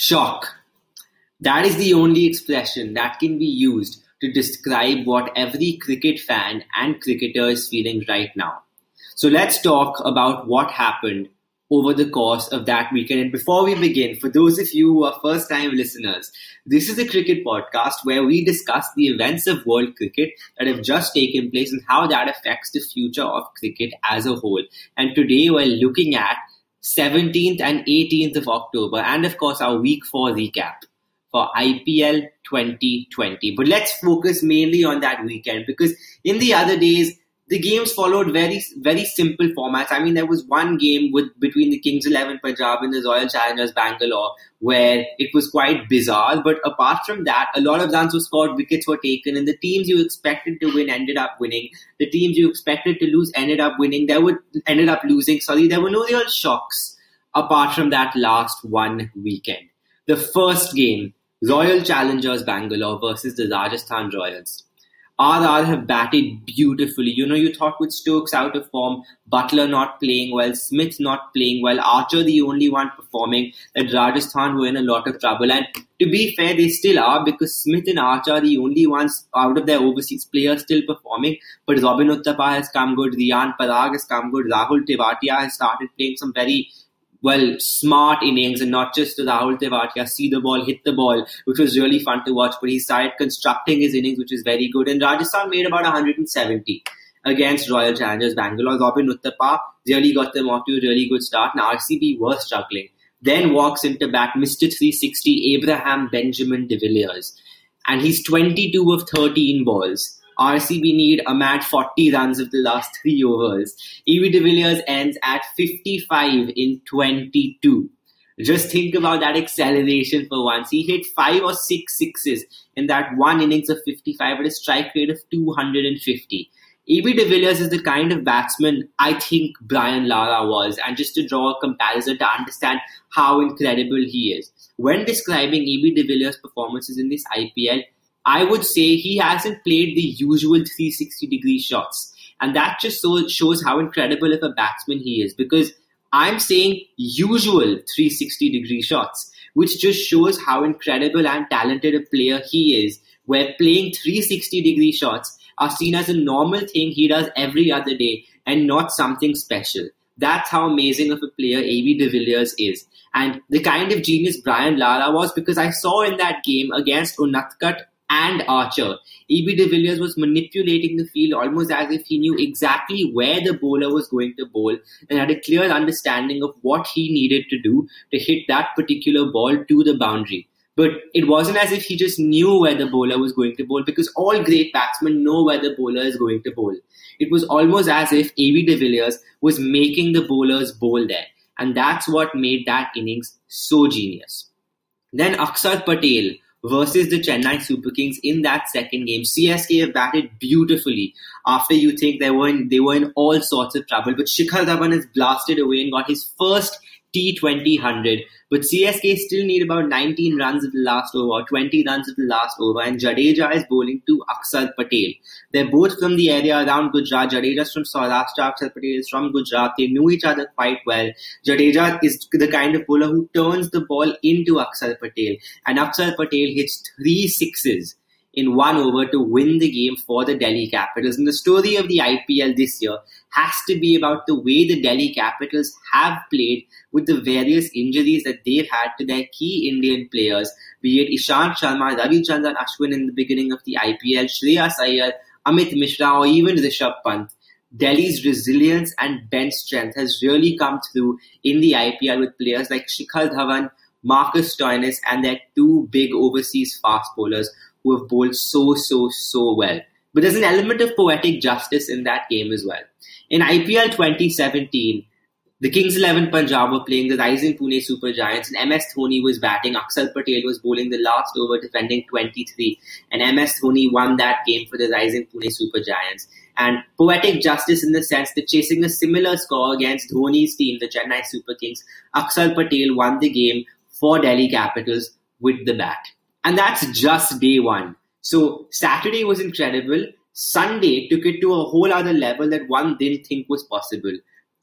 Shock. That is the only expression that can be used to describe what every cricket fan and cricketer is feeling right now. So let's talk about what happened over the course of that weekend. And before we begin, for those of you who are first time listeners, this is a cricket podcast where we discuss the events of world cricket that have just taken place and how that affects the future of cricket as a whole. And today we're looking at 17th and 18th of October, and of course, our week four recap for IPL 2020. But let's focus mainly on that weekend because in the other days, the games followed very very simple formats. I mean, there was one game with between the Kings Eleven Punjab and the Royal Challengers Bangalore where it was quite bizarre. But apart from that, a lot of runs were scored, wickets were taken, and the teams you expected to win ended up winning. The teams you expected to lose ended up winning. There were ended up losing. Sorry, there were no real shocks apart from that last one weekend. The first game, Royal Challengers Bangalore versus the Rajasthan Royals. RR have batted beautifully. You know, you thought with Stokes out of form, Buttler not playing well, Smith not playing well, Archer the only one performing, that Rajasthan were in a lot of trouble. And to be fair, they still are because Smith and Archer are the only ones out of their overseas players still performing. But Robin Uthappa has come good, Riyan Parag has come good, Rahul Tewatia has started playing some very well, smart innings and not just the Rahul Tewatia see the ball, hit the ball, which was really fun to watch. But he started constructing his innings, which is very good. And Rajasthan made about 170 against Royal Challengers Bangalore. Robin Uthappa really got them off to a really good start, and RCB was struggling. Then walks into bat Mr. 360 Abraham Benjamin de Villiers. And he's 22 of 13 balls. RCB need a mad 40 runs of the last three overs. AB de Villiers ends at 55 in 22. Just think about that acceleration for once. He hit five or six sixes in that one innings of 55 at a strike rate of 250. AB de Villiers is the kind of batsman I think Brian Lara was, and just to draw a comparison to understand how incredible he is. When describing AB de Villiers' performances in this IPL, I would say he hasn't played the usual 360 degree shots. And that just so shows how incredible of a batsman he is because I'm saying usual 360 degree shots, which just shows how incredible and talented a player he is, where playing 360 degree shots are seen as a normal thing he does every other day and not something special. That's how amazing of a player AB de Villiers is. And the kind of genius Brian Lara was because I saw in that game against Unadkat and Archer. AB de Villiers was manipulating the field almost as if he knew exactly where the bowler was going to bowl and had a clear understanding of what he needed to do to hit that particular ball to the boundary. But it wasn't as if he just knew where the bowler was going to bowl because all great batsmen know where the bowler is going to bowl. It was almost as if AB de Villiers was making the bowlers bowl there. And that's what made that innings so genius. Then Akshar Patel, versus the Chennai Super Kings in that second game. CSK have batted beautifully after you think they were in, they were in all sorts of trouble. But Shikhar Dhawan has blasted away and got his first T20 100. But CSK still need about 19 runs of the last over, 20 runs of the last over, and Jadeja is bowling to Akshar Patel. They're both from the area around Gujarat. Jadeja's from Saurashtra, Akshar Patel is from Gujarat. They knew each other quite well. Jadeja is the kind of bowler who turns the ball into Akshar Patel, and Akshar Patel hits three sixes in one over to win the game for the Delhi Capitals. And the story of the IPL this year has to be about the way the Delhi Capitals have played with the various injuries that they've had to their key Indian players, be it Ishant Sharma, Ravichandran Ashwin in the beginning of the IPL, Shreyas Iyer, Amit Mishra, or even Rishabh Pant. Delhi's resilience and bench strength has really come through in the IPL with players like Shikhar Dhawan, Marcus Stoinis, and their two big overseas fast bowlers who have bowled so, so, so well. But there's an element of poetic justice in that game as well. In IPL 2017, the Kings 11 Punjab were playing the rising Pune Super Giants, and MS Dhoni was batting. Akshar Patel was bowling the last over, defending 23, and MS Dhoni won that game for the rising Pune Super Giants. And poetic justice in the sense that chasing a similar score against Dhoni's team, the Chennai Super Kings, Akshar Patel won the game for Delhi Capitals with the bat. And that's just day one. So Saturday was incredible. Sunday took it to a whole other level that one didn't think was possible.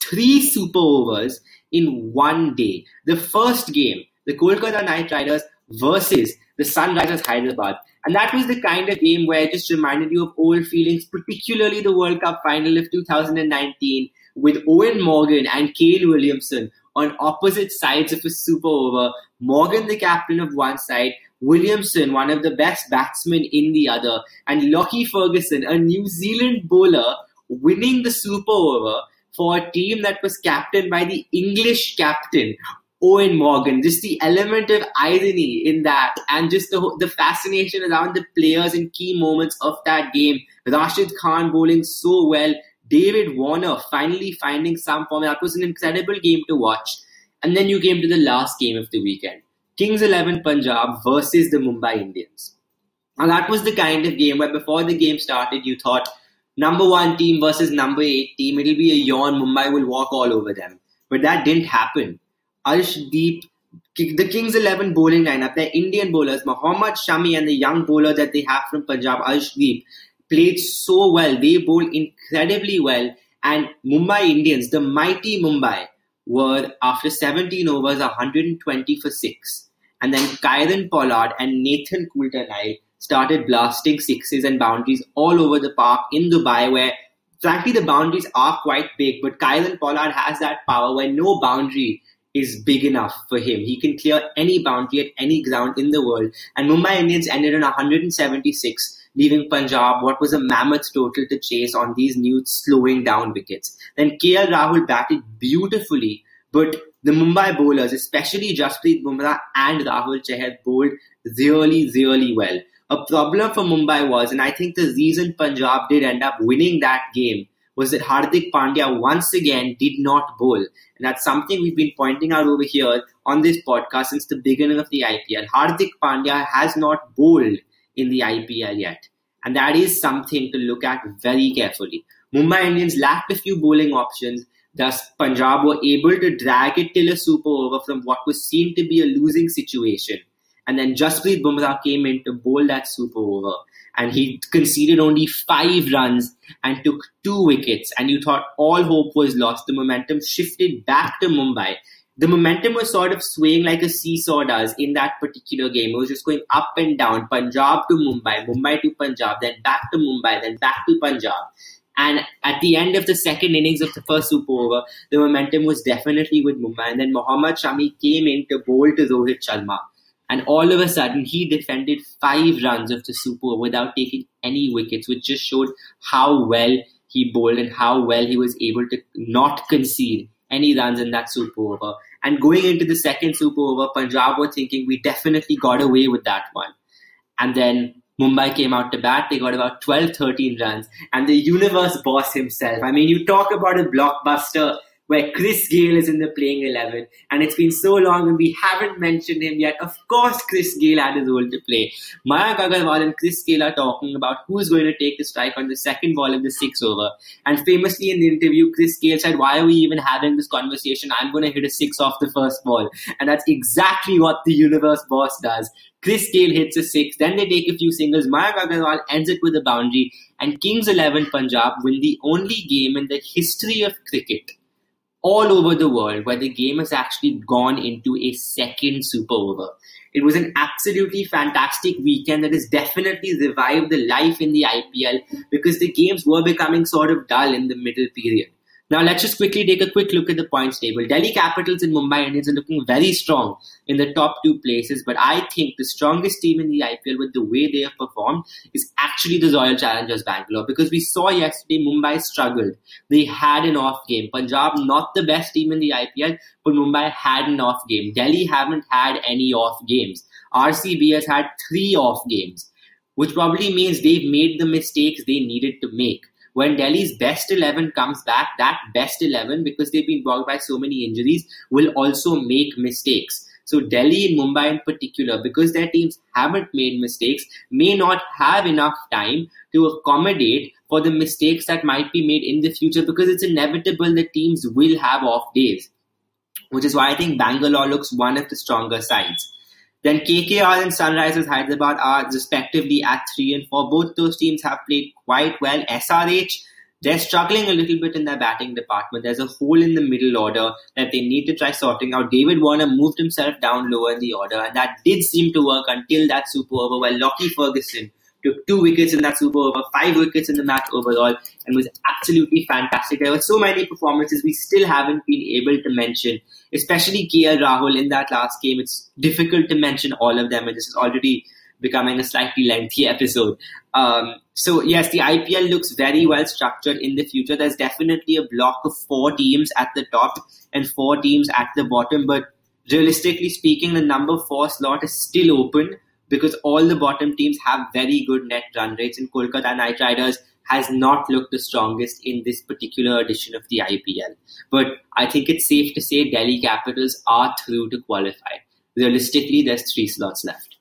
Three super overs in one day. The first game, the Kolkata Knight Riders versus the Sunrisers Hyderabad. And that was the kind of game where it just reminded you of old feelings, particularly the World Cup final of 2019 with Eoin Morgan and Kane Williamson on opposite sides of a super over. Morgan, the captain of one side, Williamson, one of the best batsmen in the other, and Lockie Ferguson, a New Zealand bowler, winning the super over for a team that was captained by the English captain, Eoin Morgan. Just the element of irony in that, and just the the fascination around the players in key moments of that game. Rashid Khan bowling so well, David Warner finally finding some form. That was an incredible game to watch. And then you came to the last game of the weekend Kings 11 Punjab versus the Mumbai Indians. Now, that was the kind of game where before the game started, you thought number one team versus number eight team, it'll be a yawn. Mumbai will walk all over them. But that didn't happen. Arshdeep, the Kings 11 bowling lineup, their Indian bowlers, Mohammad Shami and the young bowler that they have from Punjab, Arshdeep, played so well. They bowled incredibly well. And Mumbai Indians, the mighty Mumbai, were after 17 overs 120 for 6. And then Kieron Pollard and Nathan Coulter-Nile started blasting sixes and boundaries all over the park in Dubai where frankly the boundaries are quite big, but Kieron Pollard has that power where no boundary is big enough for him. He can clear any boundary at any ground in the world. And Mumbai Indians ended on 176 leaving Punjab what was a mammoth total to chase on these new slowing down wickets. Then KL Rahul batted beautifully, but the Mumbai bowlers, especially Jasprit Bumrah and Rahul Chahar, bowled really, really well. A problem for Mumbai was, and I think the reason Punjab did end up winning that game was that Hardik Pandya once again did not bowl. And that's something we've been pointing out over here on this podcast since the beginning of the IPL. Hardik Pandya has not bowled in the IPL yet. And that is something to look at very carefully. Mumbai Indians lacked a few bowling options. Thus, Punjab were able to drag it till a super over from what was seen to be a losing situation. And then Jasprit Bumrah came in to bowl that super over. And he conceded only five runs and took two wickets. And you thought all hope was lost. The momentum shifted back to Mumbai the momentum was sort of swaying like a seesaw does in that particular game. It was just going up and down, Punjab to Mumbai, Mumbai to Punjab, then back to Mumbai, then back to Punjab. And at the end of the second innings of the first super over, the momentum was definitely with Mumbai. And then Mohammad Shami came in to bowl to Rohit Sharma. And all of a sudden, he defended five runs of the super without taking any wickets, which just showed how well he bowled and how well he was able to not concede any runs in that super over. And going into the second super over, Punjab were thinking we definitely got away with that one. And then Mumbai came out to bat. They got about 12, 13 runs. And the universe boss himself. I mean, you talk about a blockbuster where Chris Gayle is in the playing 11. And it's been so long and we haven't mentioned him yet. Of course, Chris Gayle had a role to play. Mayank Agarwal and Chris Gayle are talking about who's going to take the strike on the second ball of the six over. And famously in the interview, Chris Gayle said, Why are we even having this conversation? I'm going to hit a six off the first ball. And that's exactly what the universe boss does. Chris Gayle hits a six, then they take a few singles. Mayank Agarwal ends it with a boundary, and Kings 11 Punjab win the only game in the history of cricket all over the world where the game has actually gone into a second super over. It was an absolutely fantastic weekend that has definitely revived the life in the IPL because the games were becoming sort of dull in the middle period. Now let's just quickly take a quick look at the points table. Delhi Capitals and Mumbai Indians are looking very strong in the top two places, but I think the strongest team in the IPL with the way they have performed is actually the Royal Challengers Bangalore because we saw yesterday Mumbai struggled. They had an off game. Punjab not the best team in the IPL, but Mumbai had an off game. Delhi haven't had any off games. RCB has had three off games, which probably means they've made the mistakes they needed to make when Delhi's best 11 comes back, that best 11, because they've been bogged by so many injuries, will also make mistakes. So Delhi and Mumbai in particular, because their teams haven't made mistakes, may not have enough time to accommodate for the mistakes that might be made in the future because it's inevitable that teams will have off days. Which is why I think Bangalore looks one of the stronger sides. Then KKR and Sunrisers Hyderabad are respectively at 3 and 4. Both those teams have played quite well. SRH they're struggling a little bit in their batting department. There's a hole in the middle order that they need to try sorting out. David Warner moved himself down lower in the order, and that did seem to work until that super over where Lockie Ferguson took two wickets in that super over, five wickets in the match overall, and was absolutely fantastic. There were so many performances we still haven't been able to mention, especially KL Rahul in that last game. It's difficult to mention all of them, and this is already becoming a slightly lengthy episode. Um, so yes, the IPL looks very well structured in the future. There's definitely a block of four teams at the top and four teams at the bottom, but realistically speaking, the number four slot is still open because all the bottom teams have very good net run rates, and Kolkata Knight Riders has not looked the strongest in this particular edition of the IPL. But I think it's safe to say Delhi Capitals are through to qualify. Realistically, there's three slots left.